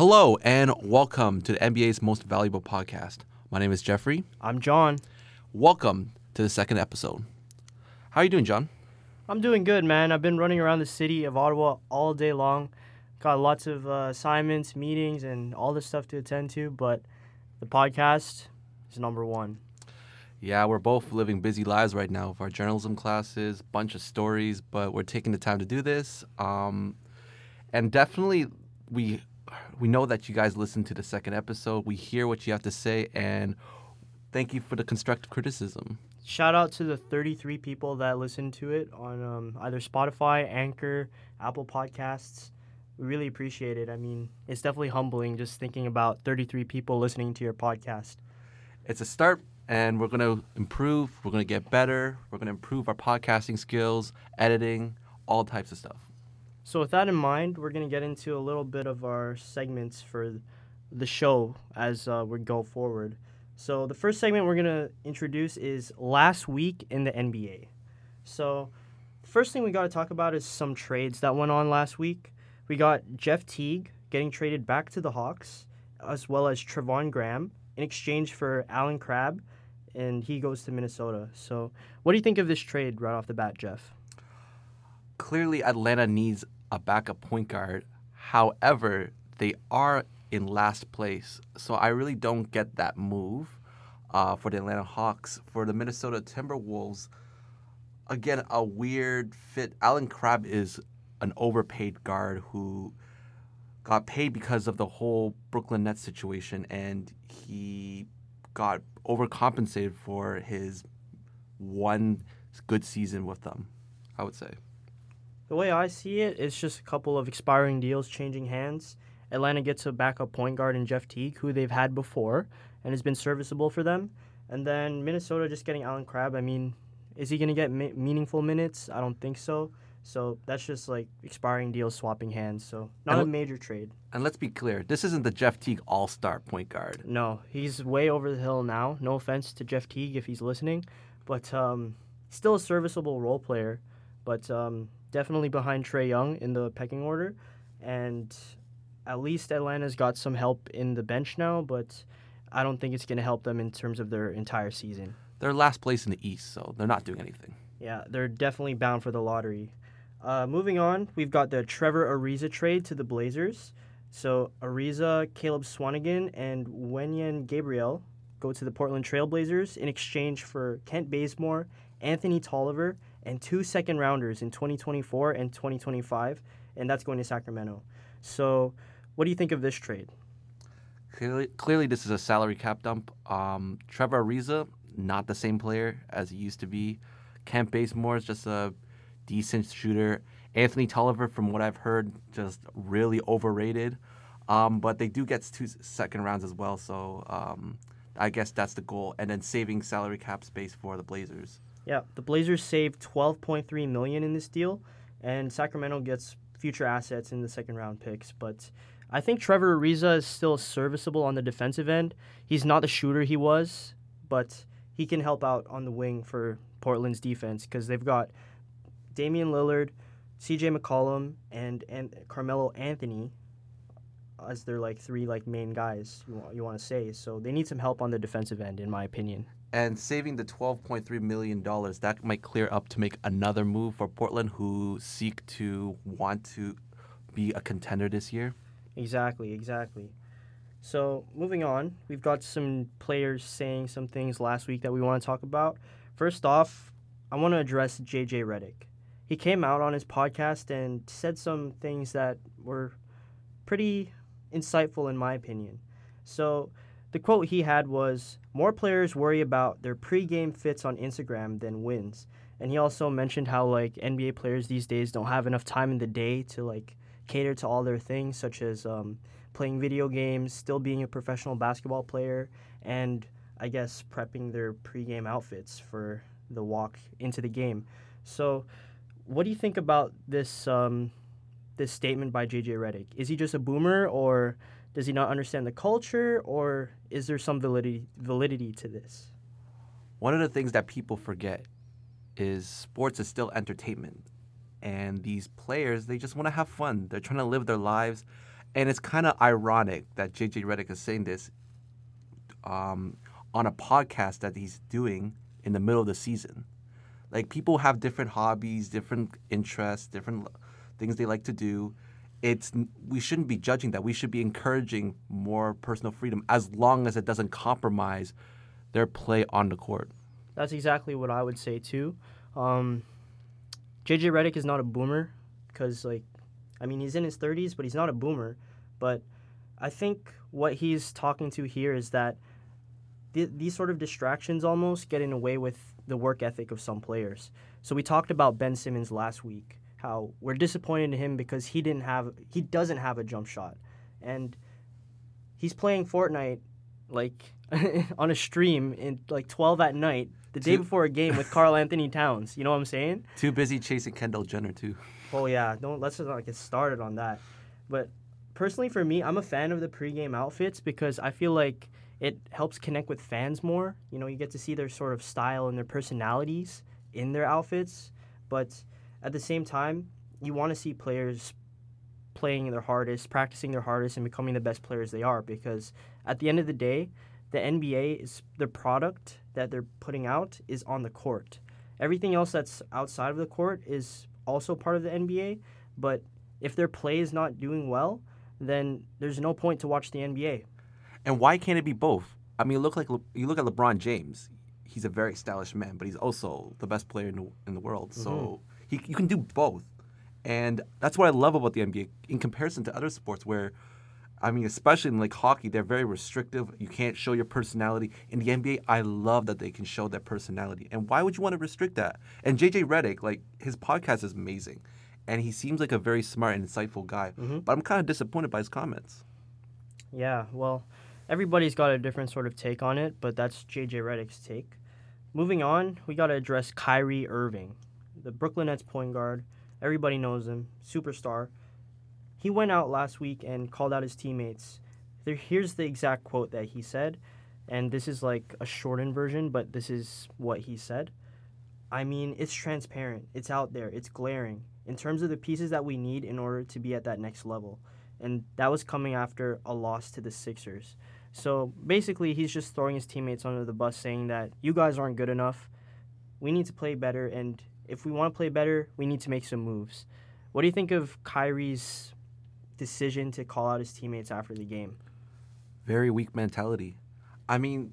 Hello and welcome to the NBA's most valuable podcast. My name is Jeffrey. I'm John. Welcome to the second episode. How are you doing, John? I'm doing good, man. I've been running around the city of Ottawa all day long. Got lots of uh, assignments, meetings, and all this stuff to attend to, but the podcast is number one. Yeah, we're both living busy lives right now with our journalism classes, bunch of stories, but we're taking the time to do this. Um, and definitely, we we know that you guys listen to the second episode. We hear what you have to say, and thank you for the constructive criticism. Shout out to the 33 people that listened to it on um, either Spotify, Anchor, Apple Podcasts. We really appreciate it. I mean, it's definitely humbling just thinking about 33 people listening to your podcast. It's a start, and we're going to improve. We're going to get better. We're going to improve our podcasting skills, editing, all types of stuff. So, with that in mind, we're going to get into a little bit of our segments for the show as uh, we go forward. So, the first segment we're going to introduce is Last Week in the NBA. So, first thing we got to talk about is some trades that went on last week. We got Jeff Teague getting traded back to the Hawks, as well as Treveon Graham in exchange for Allen Crabbe, and he goes to Minnesota. So, what do you think of this trade right off the bat, Jeff? Clearly, Atlanta needs a backup point guard. However, they are in last place. So I really don't get that move uh, for the Atlanta Hawks. For the Minnesota Timberwolves, again, a weird fit. Allen Crabbe is an overpaid guard who got paid because of the whole Brooklyn Nets situation, and he got overcompensated for his one good season with them, I would say. The way I see it, it's just a couple of expiring deals changing hands. Atlanta gets a backup point guard in Jeff Teague, who they've had before and has been serviceable for them. And then Minnesota just getting Allen Crabbe. I mean, is he going to get mi- meaningful minutes? I don't think so. So that's just like expiring deals swapping hands. So not And a major trade. And let's be clear, this isn't the Jeff Teague All Star point guard. No, he's way over the hill now. No offense to Jeff Teague if he's listening, but um, still a serviceable role player. But um, definitely behind Trae Young in the pecking order, and at least Atlanta's got some help in the bench now. But I don't think it's going to help them in terms of their entire season. They're last place in the East, so they're not doing anything. Yeah, they're definitely bound for the lottery. Uh, moving on, we've got the Trevor Ariza trade to the Blazers. So Ariza, Caleb Swanigan, and Wenyen Gabriel go to the Portland Trailblazers in exchange for Kent Bazemore, Anthony Tolliver, and two second rounders in 2024 and 2025, and that's going to Sacramento. So, what do you think of this trade? Clearly, clearly this is a salary cap dump. Um, Trevor Ariza, not the same player as he used to be. Kent Bazemore is just a decent shooter. Anthony Tolliver, from what I've heard, just really overrated. Um, but they do get two second rounds as well, so um, I guess that's the goal. And then saving salary cap space for the Blazers. Yeah, the Blazers saved 12.3 million in this deal, and Sacramento gets future assets in the second round picks. But I think Trevor Ariza is still serviceable on the defensive end. He's not the shooter he was, but he can help out on the wing for Portland's defense because they've got Damian Lillard, C.J. McCollum, and and Carmelo Anthony as their like three like main guys you want, you want to say. So they need some help on the defensive end, in my opinion. And saving the $12.3 million, that might clear up to make another move for Portland, who seek to want to be a contender this year. Exactly, exactly. So moving on, we've got some players saying some things last week that we want to talk about. First off, I want to address JJ Redick. He came out on his podcast and said some things that were pretty insightful in my opinion. So the quote he had was more players worry about their pregame fits on Instagram than wins. And he also mentioned how like NBA players these days don't have enough time in the day to like cater to all their things such as um, playing video games, still being a professional basketball player, and I guess prepping their pregame outfits for the walk into the game. So, what do you think about this um, this statement by JJ Redick? Is he just a boomer, or does he not understand the culture, or is there some validity validity to this? One of the things that people forget is sports is still entertainment. And these players, they just want to have fun. They're trying to live their lives. And it's kind of ironic that JJ Redick is saying this um, on a podcast that he's doing in the middle of the season. Like people have different hobbies, different interests, different things they like to do. It's we shouldn't be judging that. We should be encouraging more personal freedom as long as it doesn't compromise their play on the court. That's exactly what I would say too. Um, JJ Redick is not a boomer because like I mean he's in his 30s, but he's not a boomer. But I think what he's talking to here is that th- these sort of distractions almost get in the way with the work ethic of some players. So we talked about Ben Simmons last week, how we're disappointed in him because he didn't have he doesn't have a jump shot. And he's playing Fortnite like on a stream in like 12 at night the day before a game with Karl-Anthony Towns. You know what I'm saying? Too busy chasing Kendall Jenner too. Oh yeah, don't let's just not get started on that. But personally for me, I'm a fan of the pregame outfits because I feel like it helps connect with fans more. You know, you get to see their sort of style and their personalities in their outfits, but at the same time, you want to see players playing their hardest, practicing their hardest, and becoming the best players they are because at the end of the day, the NBA is the product that they're putting out is on the court. Everything else that's outside of the court is also part of the NBA, but if their play is not doing well, then there's no point to watch the NBA. And why can't it be both? I mean, look like you look at LeBron James. He's a very stylish man, but he's also the best player in the, in the world. Mm-hmm. So he, you can do both, and that's what I love about the NBA in comparison to other sports where. I mean, especially in like hockey, they're very restrictive. You can't show your personality. In the NBA, I love that they can show their personality. And why would you want to restrict that? And JJ Redick, like his podcast is amazing, and he seems like a very smart and insightful guy. Mm-hmm. But I'm kind of disappointed by his comments. Yeah, well, everybody's got a different sort of take on it, but that's JJ Redick's take. Moving on, we got to address Kyrie Irving, the Brooklyn Nets point guard. Everybody knows him, superstar. He went out last week and called out his teammates. There, here's the exact quote that he said, and this is like a shortened version, but this is what he said. I mean, it's transparent, it's out there, it's glaring in terms of the pieces that we need in order to be at that next level. And that was coming after a loss to the Sixers. So basically, he's just throwing his teammates under the bus, saying that you guys aren't good enough. We need to play better, and if we want to play better, we need to make some moves. What do you think of Kyrie's decision to call out his teammates after the game? Very weak mentality. I mean,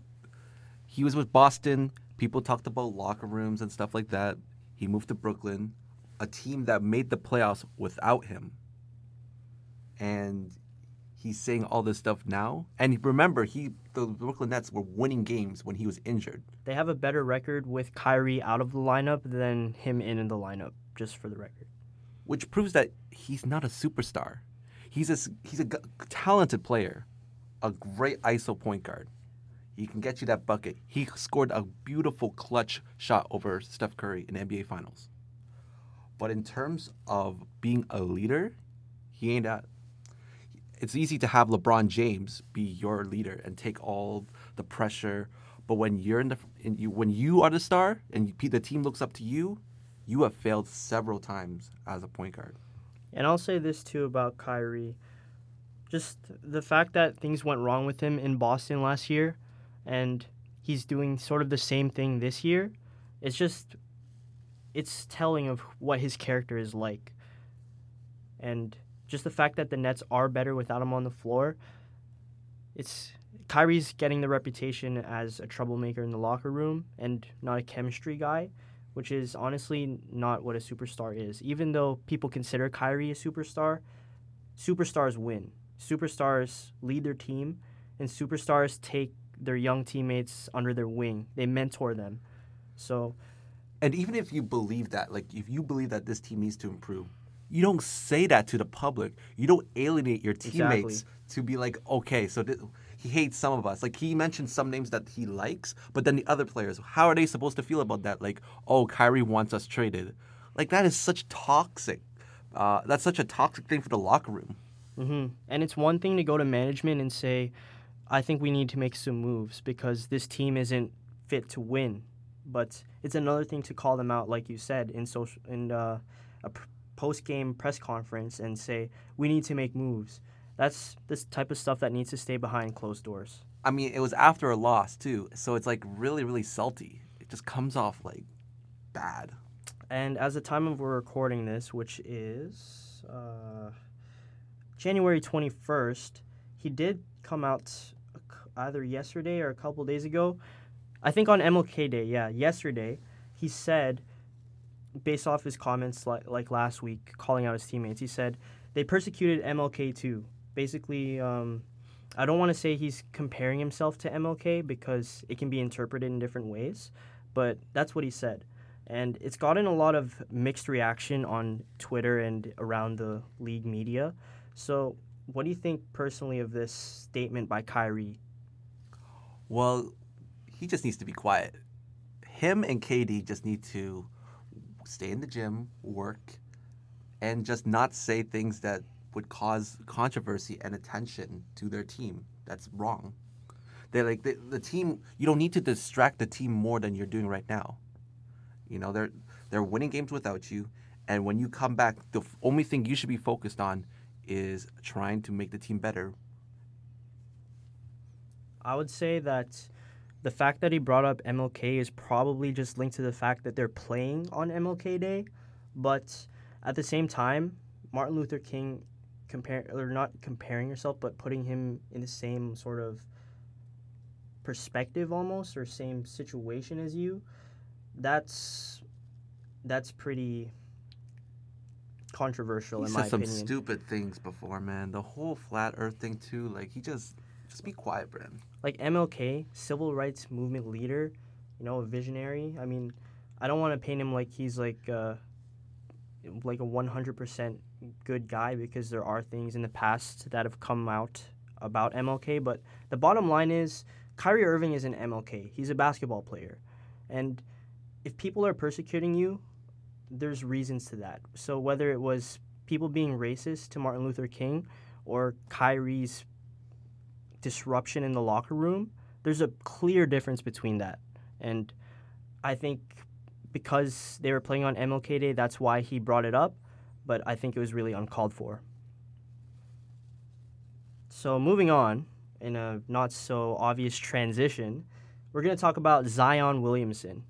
he was with Boston. People talked about locker rooms and stuff like that. He moved to Brooklyn, a team that made the playoffs without him. And he's saying all this stuff now. And remember, he the Brooklyn Nets were winning games when he was injured. They have a better record with Kyrie out of the lineup than him in the lineup, just for the record. Which proves that he's not a superstar. He's a he's a g- talented player, a great ISO point guard. He can get you that bucket. He scored a beautiful clutch shot over Steph Curry in NBA Finals. But in terms of being a leader, he ain't that it's easy to have LeBron James be your leader and take all the pressure. But when you're in the in you, when you are the star and you, the team looks up to you, you have failed several times as a point guard. And I'll say this too about Kyrie. Just the fact that things went wrong with him in Boston last year and he's doing sort of the same thing this year, it's just it's telling of what his character is like. And just the fact that the Nets are better without him on the floor, it's Kyrie's getting the reputation as a troublemaker in the locker room and not a chemistry guy, which is honestly not what a superstar is. Even though people consider Kyrie a superstar, superstars win. Superstars lead their team, and superstars take their young teammates under their wing. They mentor them. So, and even if you believe that, like if you believe that this team needs to improve, you don't say that to the public. You don't alienate your teammates exactly. to be like, okay, so th- he hates some of us. Like he mentioned some names that he likes, but then the other players, how are they supposed to feel about that? Like, oh, Kyrie wants us traded. Like that is such toxic. Uh, that's such a toxic thing for the locker room. Mm-hmm. And it's one thing to go to management and say, I think we need to make some moves because this team isn't fit to win. But it's another thing to call them out, like you said, in social in uh, a post game press conference and say, we need to make moves. That's this type of stuff that needs to stay behind closed doors. I mean, it was after a loss too, so it's like really, really salty. It just comes off like bad. And as the time of we're recording this, which is uh, January 21st, he did come out either yesterday or a couple days ago. I think on MLK Day, yeah, yesterday, he said, based off his comments like, like last week, calling out his teammates, he said, they persecuted MLK too. Basically, um, I don't want to say he's comparing himself to MLK because it can be interpreted in different ways, but that's what he said. And it's gotten a lot of mixed reaction on Twitter and around the league media. So, what do you think personally of this statement by Kyrie? Well, he just needs to be quiet. Him and KD just need to stay in the gym, work, and just not say things that would cause controversy and attention to their team. That's wrong. They're like the, the team. You don't need to distract the team more than you're doing right now. You know they're they're winning games without you, and when you come back, the only thing you should be focused on is trying to make the team better. I would say that the fact that he brought up MLK is probably just linked to the fact that they're playing on MLK Day, but at the same time, Martin Luther King compare or not comparing yourself, but putting him in the same sort of perspective almost or same situation as you. That's that's pretty controversial He in said my some stupid things before, man. The whole flat Earth thing too. Like he just just be quiet, Bren. like MLK, civil rights movement leader, you know, a visionary. I mean, I don't want to paint him like he's like uh, like a 100% good guy because there are things in the past that have come out about MLK, but the bottom line is Kyrie Irving is an MLK. He's a basketball player. And if people are persecuting you, there's reasons to that. So whether it was people being racist to Martin Luther King or Kyrie's disruption in the locker room, there's a clear difference between that. And I think because they were playing on MLK Day, that's why he brought it up, but I think it was really uncalled for. So moving on, in a not so obvious transition, we're going to talk about Zion Williamson.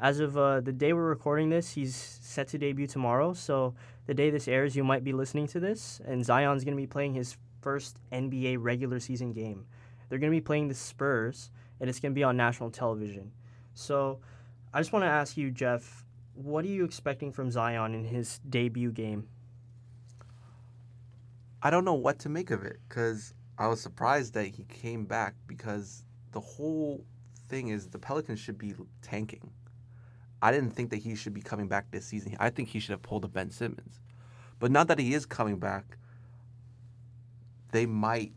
As of uh, the day we're recording this, he's set to debut tomorrow. So the day this airs, you might be listening to this, and Zion's going to be playing his first NBA regular season game. They're going to be playing the Spurs, and it's going to be on national television. So I just want to ask you, Jeff, what are you expecting from Zion in his debut game? I don't know what to make of it because I was surprised that he came back because the whole thing is the Pelicans should be tanking. I didn't think that he should be coming back this season. I think he should have pulled a Ben Simmons. But now that he is coming back, they might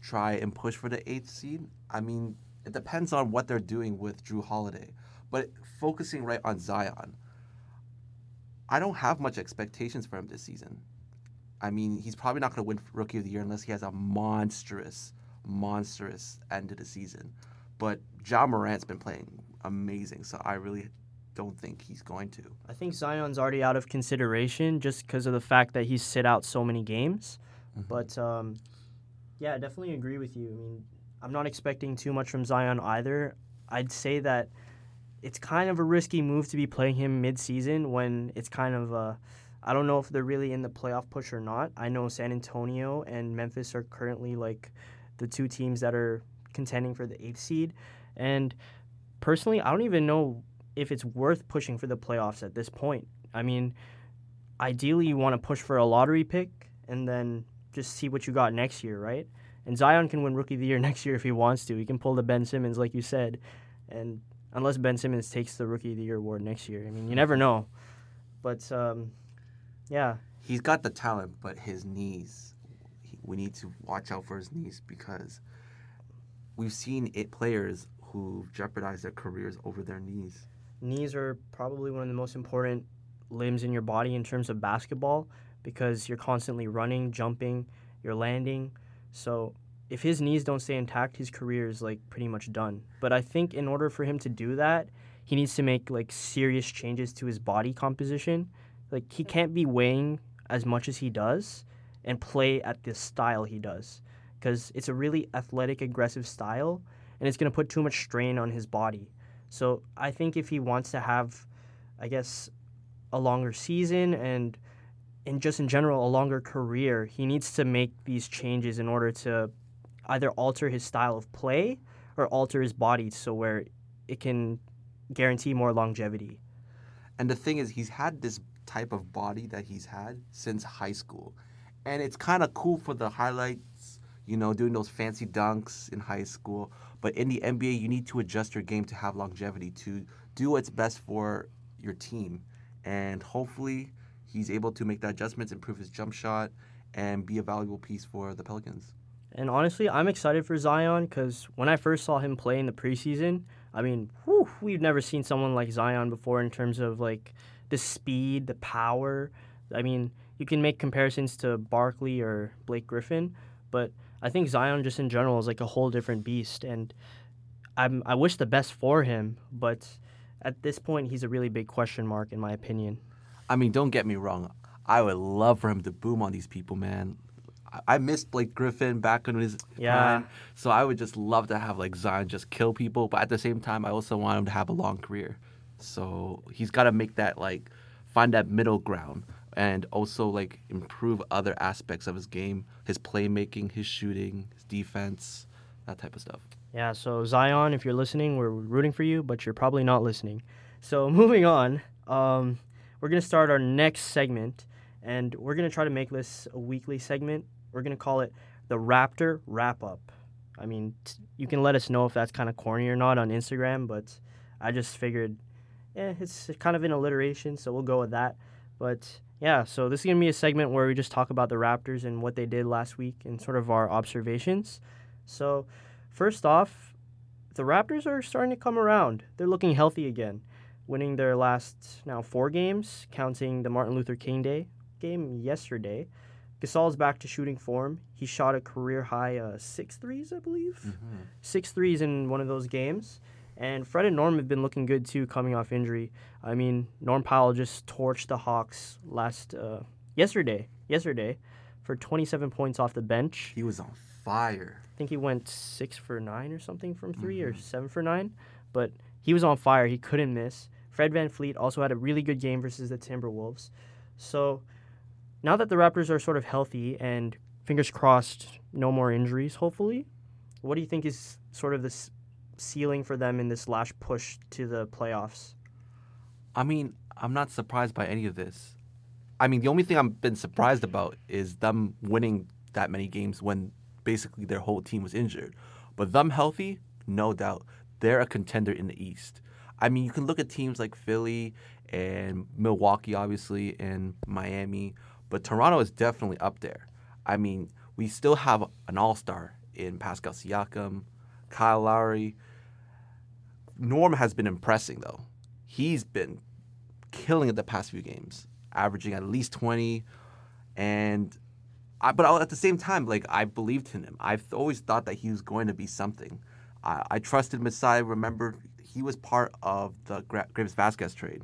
try and push for the eighth seed. I mean, it depends on what they're doing with Jrue Holiday. But focusing right on Zion, I don't have much expectations for him this season. I mean, he's probably not going to win Rookie of the Year unless he has a monstrous, monstrous end to the season. But Ja Morant's been playing amazing, so I really don't think he's going to. I think Zion's already out of consideration just because of the fact that he's sit out so many games. Mhm. But um, yeah, I definitely agree with you. I mean, I'm not expecting too much from Zion either. I'd say that it's kind of a risky move to be playing him mid-season when it's kind of uh, I don't know if they're really in the playoff push or not. I know San Antonio and Memphis are currently like the two teams that are contending for the eighth seed, and personally, I don't even know if it's worth pushing for the playoffs at this point. I mean, ideally, you want to push for a lottery pick and then just see what you got next year, right? And Zion can win Rookie of the Year next year if he wants to. He can pull the Ben Simmons, like you said, and unless Ben Simmons takes the Rookie of the Year award next year, I mean, you never know. But um, yeah, He's got the talent, but his knees, he, we need to watch out for his knees because we've seen it players who jeopardize their careers over their knees. knees are probably one of the most important limbs in your body in terms of basketball because you're constantly running, jumping, you're landing. So if his knees don't stay intact, his career is like pretty much done. But I think in order for him to do that, he needs to make like serious changes to his body composition. Like he can't be weighing as much as he does and play at this style he does because it's a really athletic, aggressive style, and it's going to put too much strain on his body. So I think if he wants to have, I guess, a longer season and and just in general a longer career, he needs to make these changes in order to either alter his style of play or alter his body so where it can guarantee more longevity. And the thing is, he's had this type of body that he's had since high school. And it's kind of cool for the highlights, you know, doing those fancy dunks in high school. But in the NBA, you need to adjust your game to have longevity, to do what's best for your team. And hopefully, he's able to make the adjustments, improve his jump shot, and be a valuable piece for the Pelicans. And honestly, I'm excited for Zion because when I first saw him play in the preseason, I mean, whew, we've never seen someone like Zion before in terms of like the speed, the power. I mean, you can make comparisons to Barkley or Blake Griffin, but I think Zion just in general is like a whole different beast, and I'm I wish the best for him, but at this point, he's a really big question mark in my opinion. I mean, don't get me wrong. I would love for him to boom on these people, man. I, missed Blake Griffin back in his Yeah. prime, so I would just love to have like Zion just kill people. But at the same time, I also want him to have a long career. So he's got to make that like find that middle ground and also like improve other aspects of his game, his playmaking, his shooting, his defense, that type of stuff. Yeah, so Zion, if you're listening, we're rooting for you, but you're probably not listening. So moving on, um, we're gonna start our next segment, and we're gonna try to make this a weekly segment. We're gonna call it the Raptor Wrap Up. I mean, t- you can let us know if that's kind of corny or not on Instagram, but I just figured, eh, it's kind of an alliteration, so we'll go with that. But yeah, so this is gonna be a segment where we just talk about the Raptors and what they did last week and sort of our observations. So. First off, the Raptors are starting to come around. They're looking healthy again, winning their last now four games, counting the Martin Luther King Day game yesterday. Gasol's back to shooting form. He shot a career high uh, six threes, I believe. Six threes in one of those games. And Fred and Norm have been looking good too, coming off injury. I mean, Norm Powell just torched the Hawks last uh, yesterday. Yesterday, for 27 points off the bench. He was on fire. I think he went six for nine or something from 3 or seven for nine. But he was on fire. He couldn't miss. Fred VanVleet also had a really good game versus the Timberwolves. So now that the Raptors are sort of healthy and fingers crossed, no more injuries, hopefully, what do you think is sort of this ceiling for them in this last push to the playoffs? I mean, I'm not surprised by any of this. I mean, the only thing I've been surprised about is them winning that many games when basically their whole team was injured. But them healthy, no doubt, they're a contender in the East. I mean, you can look at teams like Philly and Milwaukee, obviously, and Miami, but Toronto is definitely up there. I mean, we still have an all star in Pascal Siakam, Kyle Lowry. Norm has been impressing, though. He's been killing it the past few games, averaging at least 20. And I, but at the same time, like I believed in him. I've always thought that he was going to be something. I, I trusted Masai. Remember, he was part of the Gra- Greivis Vasquez trade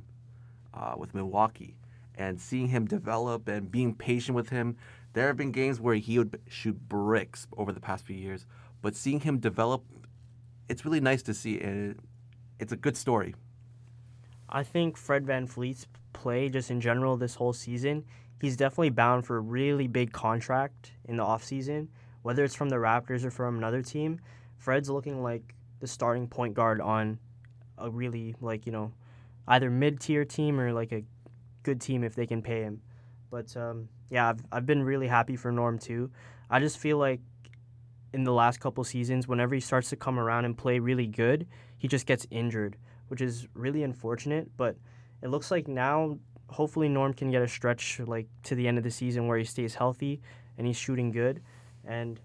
uh, with Milwaukee, and seeing him develop and being patient with him. There have been games where he would shoot bricks over the past few years, but seeing him develop, it's really nice to see, and it, it's a good story. I think Fred VanVleet's play, just in general, this whole season, he's definitely bound for a really big contract in the offseason, whether it's from the Raptors or from another team. Fred's looking like the starting point guard on a really, like, you know, either mid tier team or like a good team if they can pay him. But um, yeah, I've, I've been really happy for Norm too. I just feel like in the last couple seasons, whenever he starts to come around and play really good, he just gets injured, which is really unfortunate. But it looks like now, hopefully, Norm can get a stretch like to the end of the season where he stays healthy and he's shooting good. And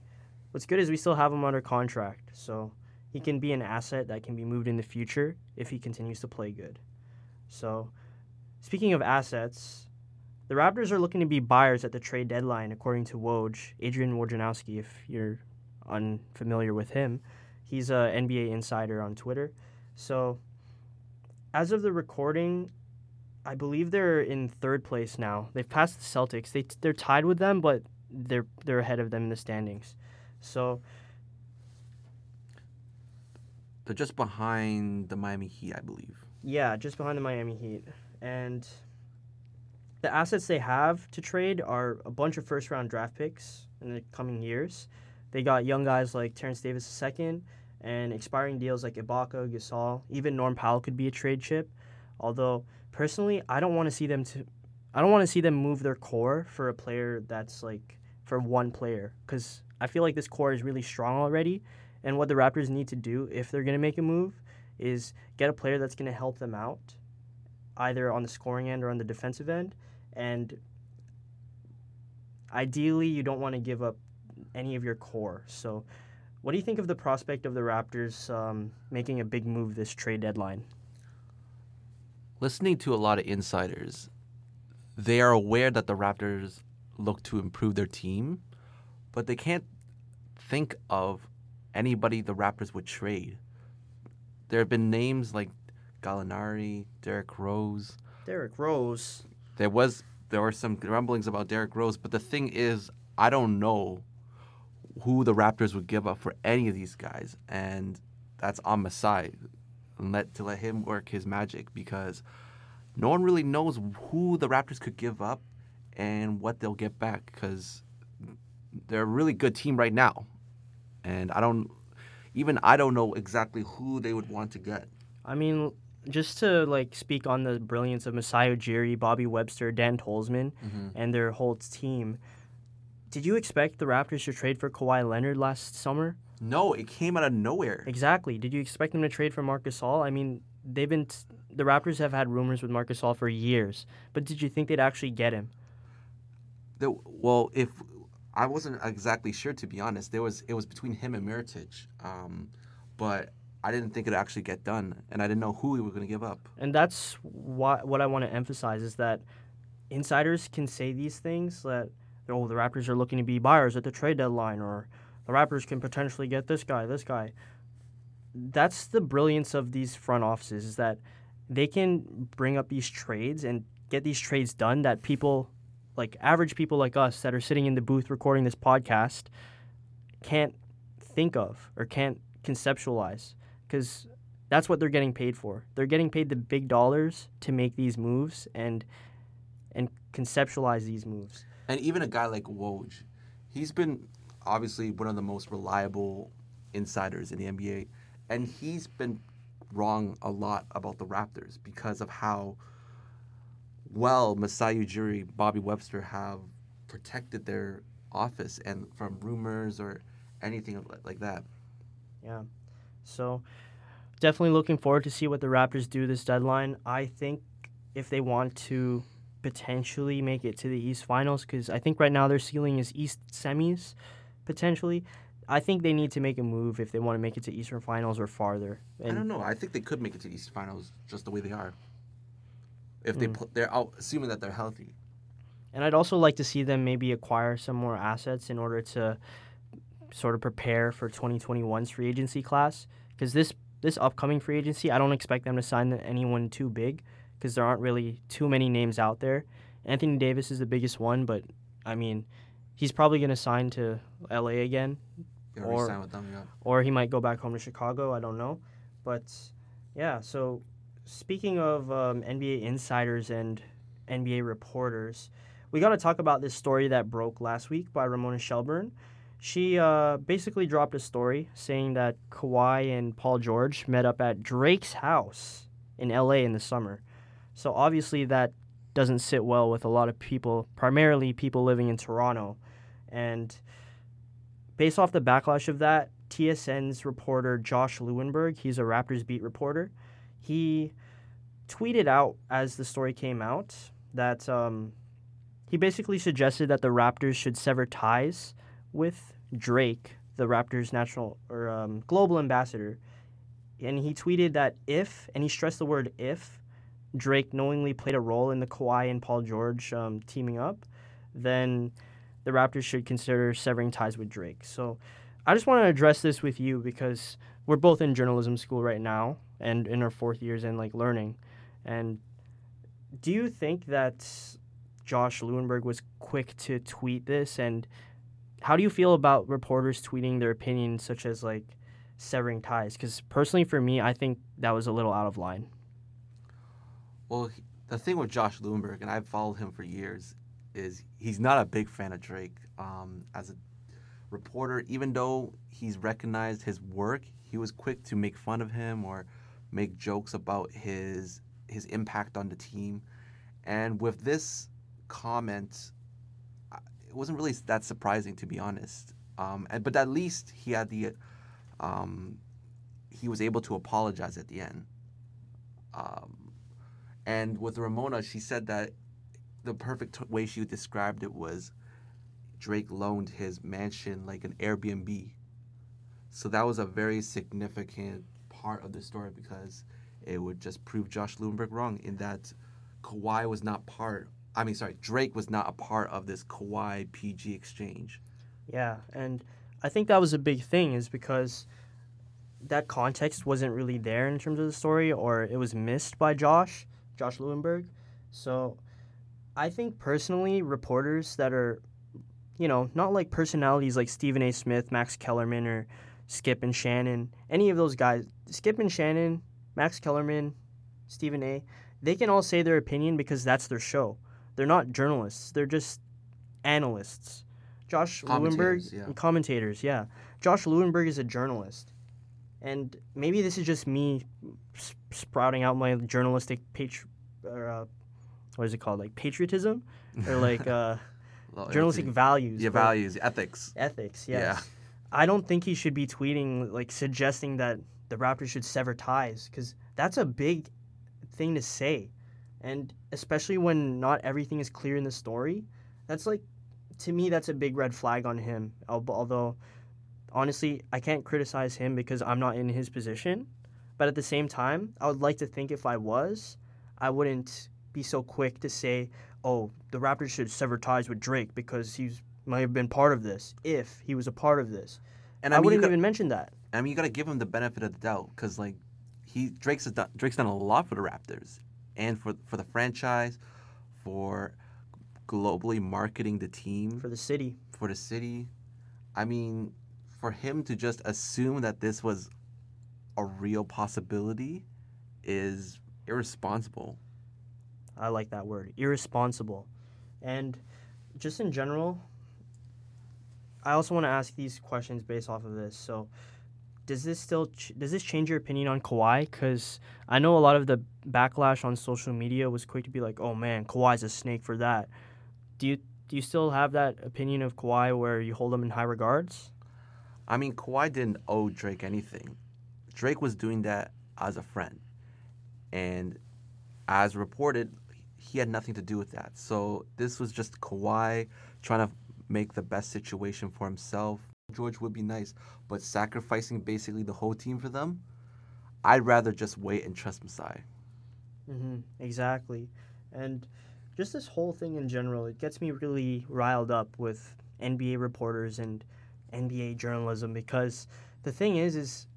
what's good is we still have him under contract, so he can be an asset that can be moved in the future if he continues to play good. So, speaking of assets, the Raptors are looking to be buyers at the trade deadline, according to Woj, Adrian Wojnarowski, if you're unfamiliar with him. He's an NBA insider on Twitter. So, as of the recording, I believe they're in third place now. They've passed the Celtics. They they're tied with them, but they're they're ahead of them in the standings. So They're just behind the Miami Heat, I believe. yeah, just behind the Miami Heat, and the assets they have to trade are a bunch of first round draft picks in the coming years. They got young guys like Terrence Davis II and expiring deals like Ibaka, Gasol, even Norm Powell could be a trade chip. Although personally, I don't want to see them to, I don't want to see them move their core for a player that's like for one player because I feel like this core is really strong already. And what the Raptors need to do if they're gonna make a move is get a player that's gonna help them out, either on the scoring end or on the defensive end. And ideally, you don't want to give up any of your core. So, what do you think of the prospect of the Raptors um, making a big move this trade deadline? Listening to a lot of insiders, they are aware that the Raptors look to improve their team, but they can't think of anybody the Raptors would trade. There have been names like Gallinari, Derrick Rose. Derrick Rose. There was there were some rumblings about Derrick Rose, but the thing is, I don't know who the Raptors would give up for any of these guys, and that's on Masai. And let to let him work his magic because no one really knows who the Raptors could give up and what they'll get back because they're a really good team right now, and I don't even I don't know exactly who they would want to get. I mean, just to like speak on the brilliance of Masai Ujiri, Bobby Webster, Dan Tolzman, mm-hmm. and their whole team. Did you expect the Raptors to trade for Kawhi Leonard last summer? No, it came out of nowhere. Exactly. Did you expect them to trade for Marc Gasol? I mean, they've been t- the Raptors have had rumors with Marc Gasol for years, but did you think they'd actually get him? The, well, if I wasn't exactly sure to be honest, there was it was between him and Meritage, um, but I didn't think it'd actually get done, and I didn't know who we were going to give up. And that's why what I want to emphasize is that insiders can say these things that oh the Raptors are looking to be buyers at the trade deadline or the Raptors can potentially get this guy, this guy. That's the brilliance of these front offices is that they can bring up these trades and get these trades done that people like average people like us that are sitting in the booth recording this podcast can't think of or can't conceptualize because that's what they're getting paid for. They're getting paid the big dollars to make these moves and and conceptualize these moves. And even a guy like Woj, he's been obviously one of the most reliable insiders in the NBA, and he's been wrong a lot about the Raptors because of how well Masai Ujiri, Bobby Webster have protected their office and from rumors or anything like that. Yeah. So definitely looking forward to see what the Raptors do this deadline. I think if they want to potentially make it to the East Finals, because I think right now their ceiling is East semis, potentially. I think they need to make a move if they want to make it to Eastern Finals or farther. I don't know. I think they could make it to the East Finals just the way they are. If they mm. pl- they're out, assuming that they're healthy. And I'd also like to see them maybe acquire some more assets in order to sort of prepare for 2021's free agency class. Because this this upcoming free agency, I don't expect them to sign anyone too big because there aren't really too many names out there. Anthony Davis is the biggest one, but I mean, he's probably going to sign to LA again, Or- with them, yeah. or he might go back home to Chicago. I don't know. But yeah, so speaking of um, NBA insiders and NBA reporters, we got to talk about this story that broke last week by Ramona Shelburne. She uh, basically dropped a story saying that Kawhi and Paul George met up at Drake's house in LA in the summer. So obviously that doesn't sit well with a lot of people, primarily people living in Toronto. And based off the backlash of that, TSN's reporter Josh Lewenberg, he's a Raptors beat reporter, he tweeted out as the story came out that um, he basically suggested that the Raptors should sever ties with Drake, the Raptors' national or um, global ambassador. And he tweeted that if, and he stressed the word if, Drake knowingly played a role in the Kawhi and Paul George um, teaming up, then the Raptors should consider severing ties with Drake. So I just want to address this with you because we're both in journalism school right now and in our fourth years and like learning. And do you think that Josh Lewenberg was quick to tweet this. And how do you feel about reporters tweeting their opinions, such as like severing ties? Because personally, for me, I think that was a little out of line. Well, the thing with Josh Lewenberg, and I've followed him for years, is he's not a big fan of Drake. Um, as a reporter, even though he's recognized his work, he was quick to make fun of him or make jokes about his his impact on the team. And with this comment, it wasn't really that surprising, to be honest. Um, and, but at least he had the um, he was able to apologize at the end. Um, and with Ramona, she said that the perfect way she described it was Drake loaned his mansion like an Airbnb. So that was a very significant part of the story because it would just prove Josh Lewenberg wrong in that Kawhi was not part. I mean, sorry, Drake was not a part of this Kawhi PG exchange. Yeah, and I think that was a big thing is because that context wasn't really there in terms of the story or it was missed by Josh, Josh Lewenberg. So I think personally reporters that are you know, not like personalities like Stephen A. Smith, Max Kellerman or Skip and Shannon, any of those guys, Skip and Shannon, Max Kellerman, Stephen A., they can all say their opinion because that's their show. They're not journalists, they're just analysts. Josh Lewenberg yeah. and commentators, yeah. Josh Lewenberg is a journalist. And maybe this is just me sprouting out my journalistic patri- or, uh, what is it called? Like patriotism? Or like uh, journalistic values. yeah, values, ethics. Ethics, Yeah. I don't think he should be tweeting like suggesting that the Raptors should sever ties because that's a big thing to say, and especially when not everything is clear in the story. That's like, to me, that's a big red flag on him. Although, honestly, I can't criticize him because I'm not in his position. But at the same time, I would like to think if I was, I wouldn't be so quick to say, "Oh, the Raptors should sever ties with Drake because he might have been part of this if he was a part of this. And I, I, mean, wouldn't got- even mention that. I mean, you got to give him the benefit of the doubt because like he Drake's done, Drake's done a lot for the Raptors and for for the franchise, for globally marketing the team for the city. for the city. I mean, for him to just assume that this was a real possibility is irresponsible. I like that word, irresponsible. And just in general, I also want to ask these questions based off of this. So, does this still ch- does this change your opinion on Kawhi? Because I know a lot of the backlash on social media was quick to be like, "Oh man, Kawhi's a snake for that." Do you do you still have that opinion of Kawhi where you hold him in high regards? I mean, Kawhi didn't owe Drake anything. Drake was doing that as a friend. And as reported, he had nothing to do with that. So this was just Kawhi trying to make the best situation for himself. George would be nice, but sacrificing basically the whole team for them, I'd rather just wait and trust Masai. Mm-hmm, exactly. And just this whole thing in general, it gets me really riled up with NBA reporters and NBA journalism because the thing is, is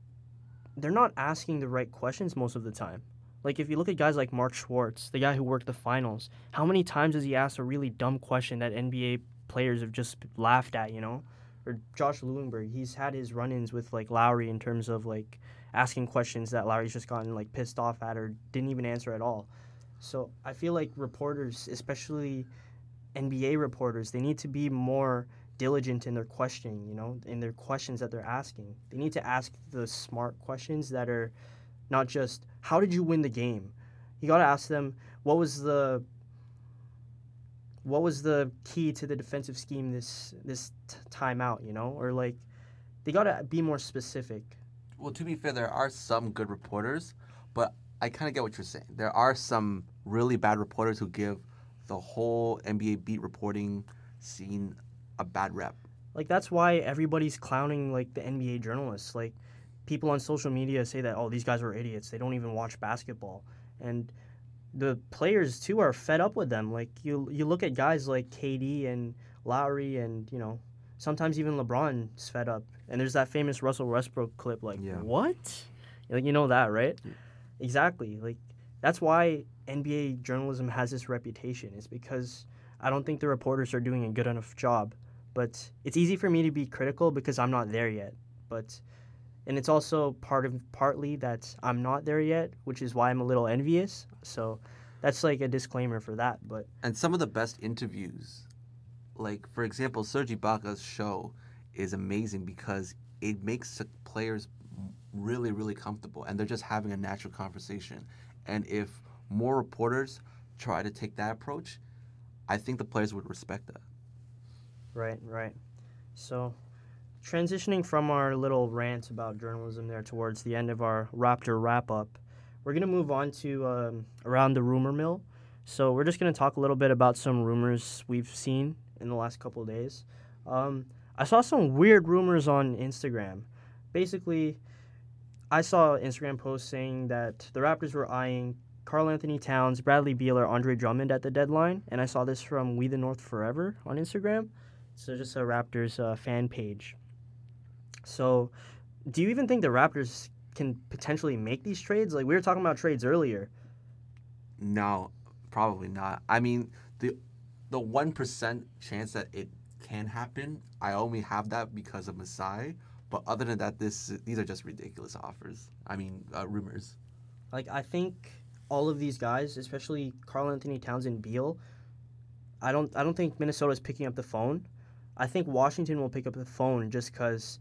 they're not asking the right questions most of the time. Like if you look at guys like Mark Schwartz, the guy who worked the finals, how many times has he asked a really dumb question that NBA players have just laughed at, you know? Or Josh Lewenberg, he's had his run-ins with like Lowry in terms of like asking questions that Lowry's just gotten like pissed off at or didn't even answer at all. So I feel like reporters, especially NBA reporters, they need to be more diligent in their questioning, you know, in their questions that they're asking. They need to ask the smart questions that are not just how did you win the game? You got to ask them what was the what was the key to the defensive scheme this this t- timeout, you know? Or like they got to be more specific. Well, to be fair, there are some good reporters, but I kind of get what you're saying. There are some really bad reporters who give the whole NBA beat reporting scene a bad rep. Like that's why everybody's clowning like the NBA journalists. Like people on social media say that oh these guys are idiots. They don't even watch basketball. And the players too are fed up with them. Like you you look at guys like KD and Lowry and you know sometimes even LeBron's fed up. And there's that famous Russell Westbrook clip like Yeah. what? Like you know that, right? Yeah. Exactly. Like that's why NBA journalism has this reputation. Is because I don't think the reporters are doing a good enough job. But it's easy for me to be critical because I'm not there yet. But and it's also part of partly that I'm not there yet, which is why I'm a little envious. So that's like a disclaimer for that. But And some of the best interviews, like for example, Serge Ibaka's show is amazing because it makes the players really, really comfortable and they're just having a natural conversation. And if more reporters try to take that approach, I think the players would respect that. Right, right. So, transitioning from our little rant about journalism there towards the end of our Raptor wrap up, we're going to move on to um, around the rumor mill. So, we're just going to talk a little bit about some rumors we've seen in the last couple of days. Um, I saw some weird rumors on Instagram. Basically, I saw an Instagram post saying that the Raptors were eyeing Karl Anthony Towns, Bradley Beal, or Andre Drummond at the deadline. And I saw this from We the North Forever on Instagram. So just a Raptors uh, fan page. So, do you even think the Raptors can potentially make these trades? Like we were talking about trades earlier. No, probably not. I mean, the the one percent chance that it can happen, I only have that because of Masai. But other than that, this these are just ridiculous offers. I mean, uh, rumors. Like I think all of these guys, especially Karl Anthony Towns and Beal, I don't I don't think Minnesota's picking up the phone. I think Washington will pick up the phone just because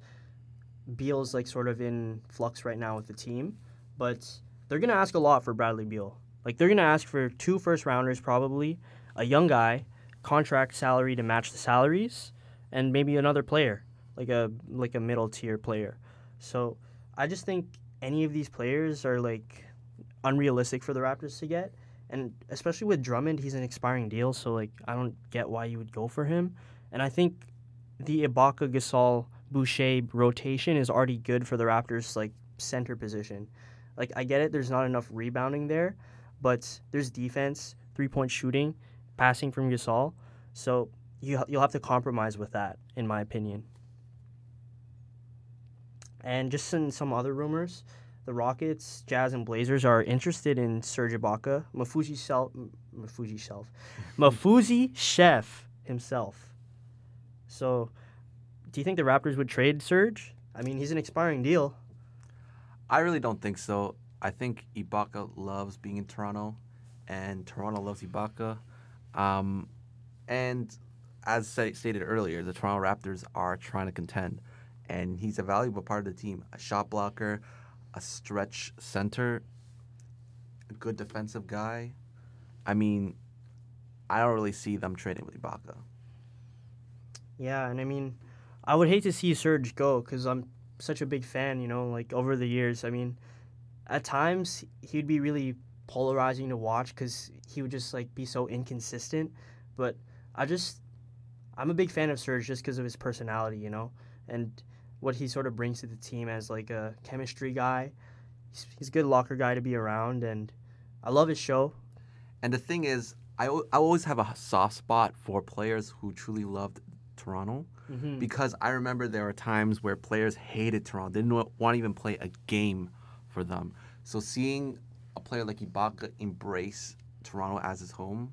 Beal's like sort of in flux right now with the team, but they're gonna ask a lot for Bradley Beal. Like they're gonna ask for two first rounders probably, a young guy, contract salary to match the salaries, and maybe another player like a like a middle tier player. So I just think any of these players are like unrealistic for the Raptors to get. And especially with Drummond, he's an expiring deal, so like I don't get why you would go for him. And I think the Ibaka, Gasol, Boucher rotation is already good for the Raptors like center position. Like I get it, there's not enough rebounding there, but there's defense, three point shooting, passing from Gasol. So you you'll have to compromise with that, in my opinion. And just in some other rumors, the Rockets, Jazz, and Blazers are interested in Serge Ibaka, Mafuji Self, Mafuji Self, Mafuzi Chef himself. So, do you think the Raptors would trade Serge? I mean, he's an expiring deal. I really don't think so. I think Ibaka loves being in Toronto, and Toronto loves Ibaka. Um, and as stated earlier, the Toronto Raptors are trying to contend and he's a valuable part of the team. A shot blocker, a stretch center, a good defensive guy. I mean, I don't really see them trading with Ibaka. Yeah, and I mean, I would hate to see Serge go because I'm such a big fan. You know, like over the years, I mean, at times he'd be really polarizing to watch because he would just like be so inconsistent. But I just, I'm a big fan of Serge just because of his personality. You know, and what he sort of brings to the team as like a chemistry guy. He's, he's a good locker guy to be around, and I love his show. And the thing is, I, I always have a soft spot for players who truly loved Toronto mm-hmm. because I remember there were times where players hated Toronto, didn't want to even play a game for them. So seeing a player like Ibaka embrace Toronto as his home,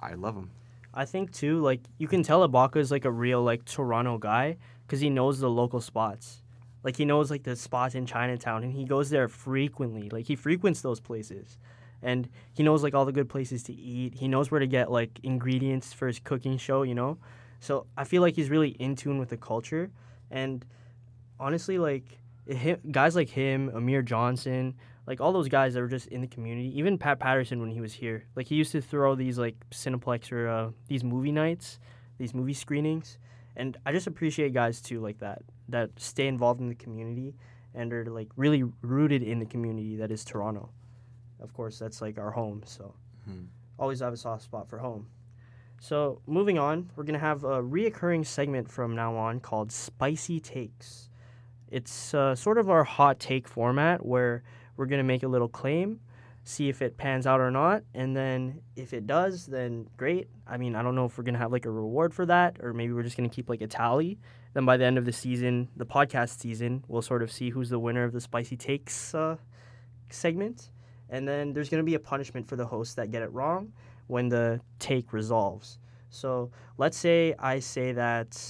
I love him. I think too, like you can tell Ibaka is like a real like Toronto guy because he knows the local spots. Like he knows like the spots in Chinatown, and he goes there frequently. Like he frequents those places, and he knows like all the good places to eat. He knows where to get like ingredients for his cooking show. You know, so I feel like he's really in tune with the culture, and honestly, like him, guys like him, Amir Johnson, like all those guys that were just in the community. Even Pat Patterson when he was here, like he used to throw these like Cineplex or uh, these movie nights, these movie screenings and I just appreciate guys too like that that stay involved in the community and are like really rooted in the community that is Toronto. Of course, that's like our home, so mm-hmm. always have a soft spot for home. So moving on, we're gonna have a reoccurring segment from now on called Spicy Takes. It's uh, sort of our hot take format where we're gonna make a little claim see if it pans out or not. And then if it does, then great. I mean, I don't know if we're going to have like a reward for that or maybe we're just going to keep like a tally. Then by the end of the season, the podcast season, we'll sort of see who's the winner of the Spicy Takes uh, segment. And then there's going to be a punishment for the hosts that get it wrong when the take resolves. So let's say I say that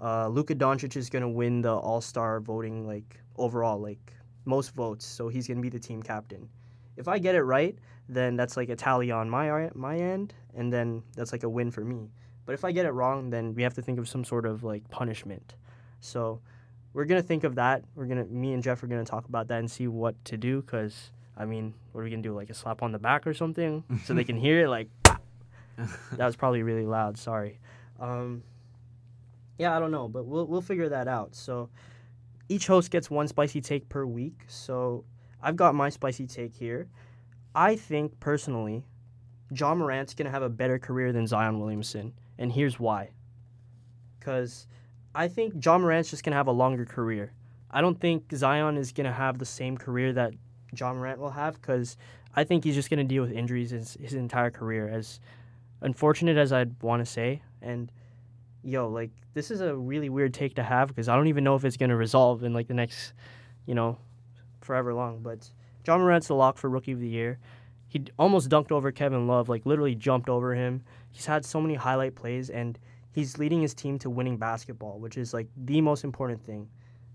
uh, Luka Doncic is gonna win the All Star voting, like overall, like most votes. So he's gonna be the team captain. If I get it right, then that's like a tally on my my end, and then that's like a win for me. But if I get it wrong, then we have to think of some sort of like punishment. So we're gonna think of that. We're gonna me and Jeff are gonna talk about that and see what to do. Cause I mean, what are we gonna do? Like a slap on the back or something, so they can hear it. Like that was probably really loud. Sorry. Um, yeah, I don't know, but we'll we'll figure that out. So each host gets one spicy take per week. So I've got my spicy take here. I think personally, Ja Morant's gonna have a better career than Zion Williamson, and here's why. Because I think Ja Morant's just gonna have a longer career. I don't think Zion is gonna have the same career that Ja Morant will have, because I think he's just gonna deal with injuries his, his entire career. As unfortunate as I'd want to say, and yo, like this is a really weird take to have because I don't even know if it's gonna resolve in like the next, you know, forever long. But Ja Morant's the lock for Rookie of the Year. He almost dunked over Kevin Love, like literally jumped over him. He's had so many highlight plays, and he's leading his team to winning basketball, which is like the most important thing.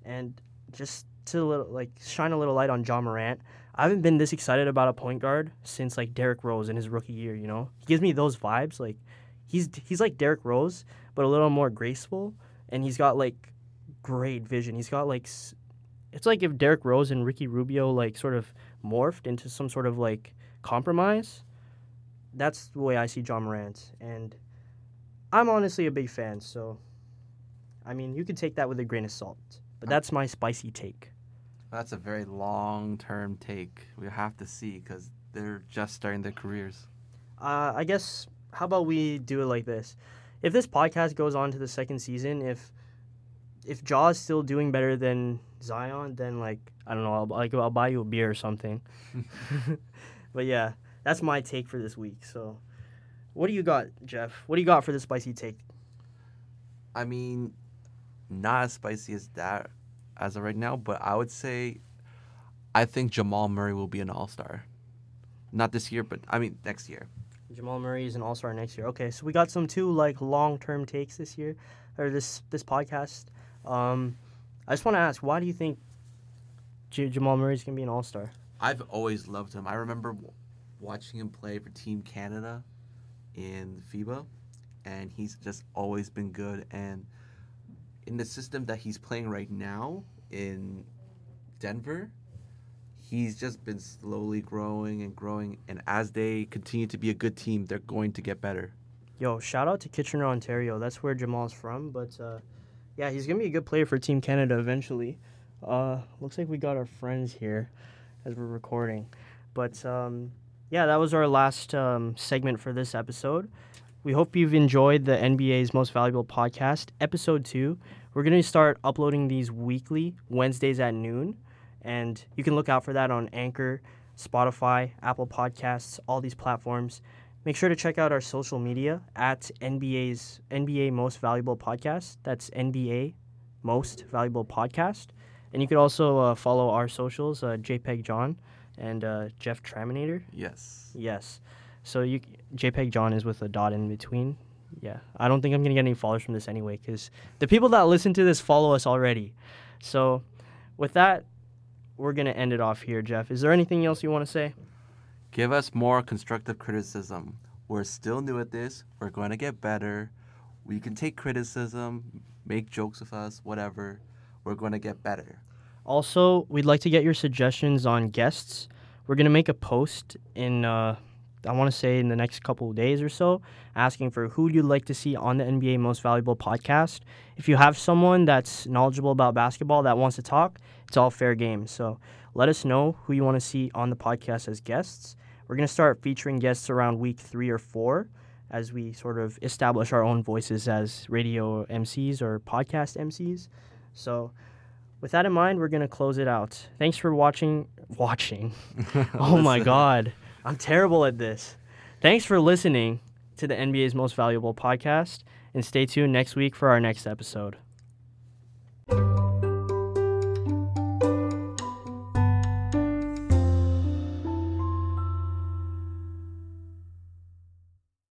And just to like shine a little light on Ja Morant, I haven't been this excited about a point guard since like Derrick Rose in his rookie year. You know, he gives me those vibes. Like he's he's like Derrick Rose, but a little more graceful, and he's got like great vision. He's got like it's like if Derrick Rose and Ricky Rubio like sort of morphed into some sort of like compromise. That's the way I see Ja Morant, and I'm honestly a big fan. So, I mean, you could take that with a grain of salt, but that's my spicy take. That's a very long term take. We have to see because they're just starting their careers. Uh, I guess, how about we do it like this? If this podcast goes on to the second season, if if Ja's still doing better than Zion, then like I don't know, I'll like I'll buy you a beer or something. but yeah, that's my take for this week. So, what do you got, Jeff? What do you got for the spicy take? I mean, not as spicy as that as of right now, but I would say I think Jamal Murray will be an All Star. Not this year, but I mean next year. Jamal Murray is an All Star next year. Okay, so we got some two like long term takes this year, or this this podcast. Um, I just want to ask, why do you think J- Jamal Murray is gonna be an All Star? I've always loved him. I remember w- watching him play for Team Canada in FIBA, and he's just always been good. And in the system that he's playing right now in Denver, he's just been slowly growing and growing. And as they continue to be a good team, they're going to get better. Yo, shout out to Kitchener, Ontario. That's where Jamal's from. But uh, yeah, he's gonna be a good player for Team Canada eventually. Uh, looks like we got our friends here as we're recording. But um, yeah, that was our last um, segment for this episode. We hope you've enjoyed the NBA's Most Valuable Podcast, episode two. We're going to start uploading these weekly, Wednesdays at noon. And you can look out for that on Anchor, Spotify, Apple Podcasts, all these platforms. Make sure to check out our social media at NBA's NBA Most Valuable Podcast. That's NBA Most Valuable Podcast. And you could also uh, follow our socials, uh, JPEG John and uh, Jeff Traminator. Yes. Yes. So you JPEG John is with a dot in between. Yeah. I don't think I'm gonna get any followers from this anyway, because the people that listen to this follow us already. So with that, we're gonna end it off here, Jeff. Is there anything else you want to say? Give us more constructive criticism. We're still new at this. We're going to get better. We can take criticism, make jokes with us, whatever. We're going to get better. Also, we'd like to get your suggestions on guests. We're gonna make a post in, uh, I want to say, in the next couple of days or so, asking for who you'd like to see on the NBA Most Valuable podcast. If you have someone that's knowledgeable about basketball that wants to talk, it's all fair game. So let us know who you want to see on the podcast as guests. We're gonna start featuring guests around week three or four as we sort of establish our own voices as radio MCs or podcast MCs. So with that in mind, we're going to close it out. Thanks for watching. Watching. oh my God. I'm terrible at this. Thanks for listening to the NBA's Most Valuable podcast, and stay tuned next week for our next episode.